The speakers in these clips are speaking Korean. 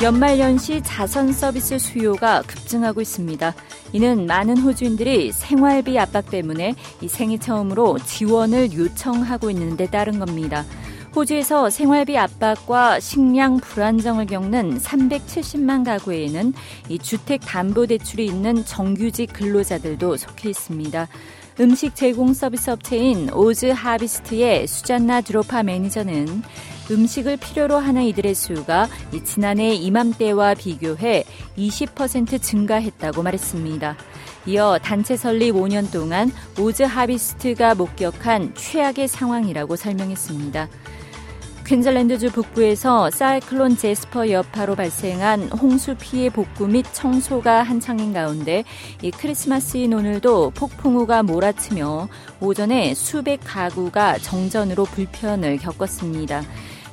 연말연시 자선 서비스 수요가 급증하고 있습니다. 이는 많은 호주인들이 생활비 압박 때문에 이 생애 처음으로 지원을 요청하고 있는 데 따른 겁니다. 호주에서 생활비 압박과 식량 불안정을 겪는 370만 가구에는 이 주택 담보 대출이 있는 정규직 근로자들도 속해 있습니다. 음식 제공 서비스 업체인 오즈 하비스트의 수잔나 드로파 매니저는 음식을 필요로 하는 이들의 수가 지난해 이맘때와 비교해 20% 증가했다고 말했습니다. 이어 단체 설립 5년 동안 오즈 하비스트가 목격한 최악의 상황이라고 설명했습니다. 퀸즐랜드주 북부에서 사이클론 제스퍼 여파로 발생한 홍수 피해 복구 및 청소가 한창인 가운데 이 크리스마스인 오늘도 폭풍우가 몰아치며 오전에 수백 가구가 정전으로 불편을 겪었습니다.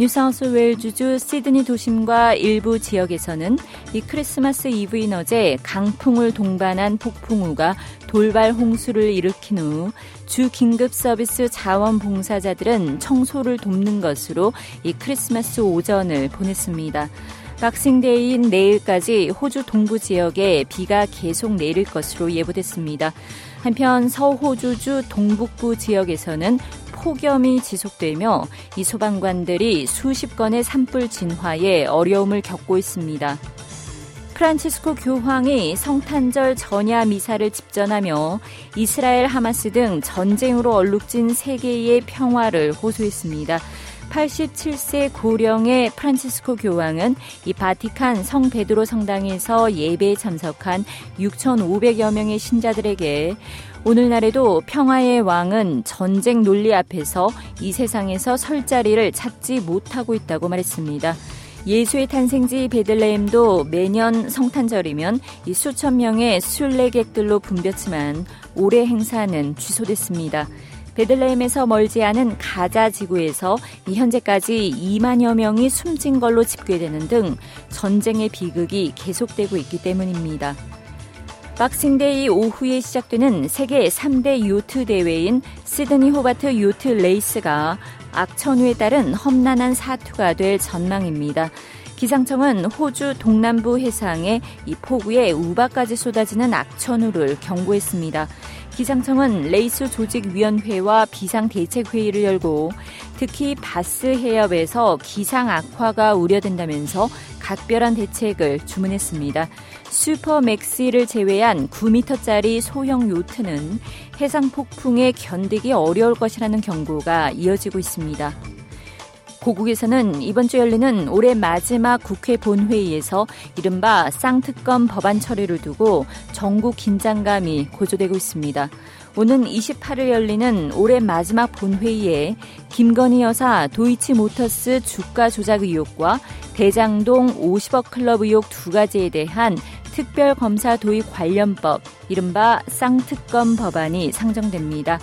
뉴사우스웨일주주 시드니 도심과 일부 지역에서는 이 크리스마스 이브인 어제 강풍을 동반한 폭풍우가 돌발 홍수를 일으킨 후 주 긴급 서비스 자원봉사자들은 청소를 돕는 것으로 이 크리스마스 오전을 보냈습니다. 박싱데이인 내일까지 호주 동부 지역에 비가 계속 내릴 것으로 예보됐습니다. 한편 서호주주 동북부 지역에서는 폭염이 지속되며 이 소방관들이 수십 건의 산불 진화에 어려움을 겪고 있습니다. 프란치스코 교황이 성탄절 전야 미사를 집전하며 이스라엘 하마스 등 전쟁으로 얼룩진 세계의 평화를 호소했습니다. 87세 고령의 프란치스코 교황은 이 바티칸 성 베드로 성당에서 예배에 참석한 6,500여 명의 신자들에게 오늘날에도 평화의 왕은 전쟁 논리 앞에서 이 세상에서 설 자리를 찾지 못하고 있다고 말했습니다. 예수의 탄생지 베들레헴도 매년 성탄절이면 이 수천 명의 순례객들로 붐볐지만 올해 행사는 취소됐습니다. 베들레헴에서 멀지 않은 가자 지구에서 현재까지 2만여 명이 숨진 걸로 집계되는 등 전쟁의 비극이 계속되고 있기 때문입니다. Boxing Day 오후에 시작되는 세계 3대 요트 대회인 시드니 호바트 요트 레이스가 악천후에 따른 험난한 사투가 될 전망입니다. 기상청은 호주 동남부 해상에 이 폭우에 우박까지 쏟아지는 악천후를 경고했습니다. 기상청은 레이스 조직위원회와 비상대책회의를 열고 특히 바스 해협에서 기상 악화가 우려된다면서 각별한 대책을 주문했습니다. 슈퍼맥시를 제외한 9m짜리 소형 요트는 해상 폭풍에 견디기 어려울 것이라는 경고가 이어지고 있습니다. 고국에서는 이번 주 열리는 올해 마지막 국회 본회의에서 이른바 쌍특검 법안 처리를 두고 전국 긴장감이 고조되고 있습니다. 오는 28일 열리는 올해 마지막 본회의에 김건희 여사 도이치모터스 주가 조작 의혹과 대장동 50억 클럽 의혹 두 가지에 대한 특별검사 도입 관련법, 이른바 쌍특검 법안이 상정됩니다.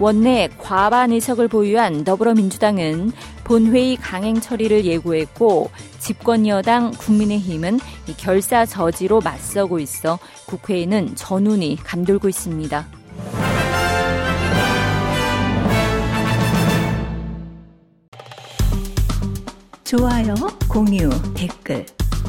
원내 과반 의석을 보유한 더불어민주당은 본회의 강행 처리를 예고했고 집권 여당 국민의힘은 결사 저지로 맞서고 있어 국회에는 전운이 감돌고 있습니다. 좋아요, 공유, 댓글,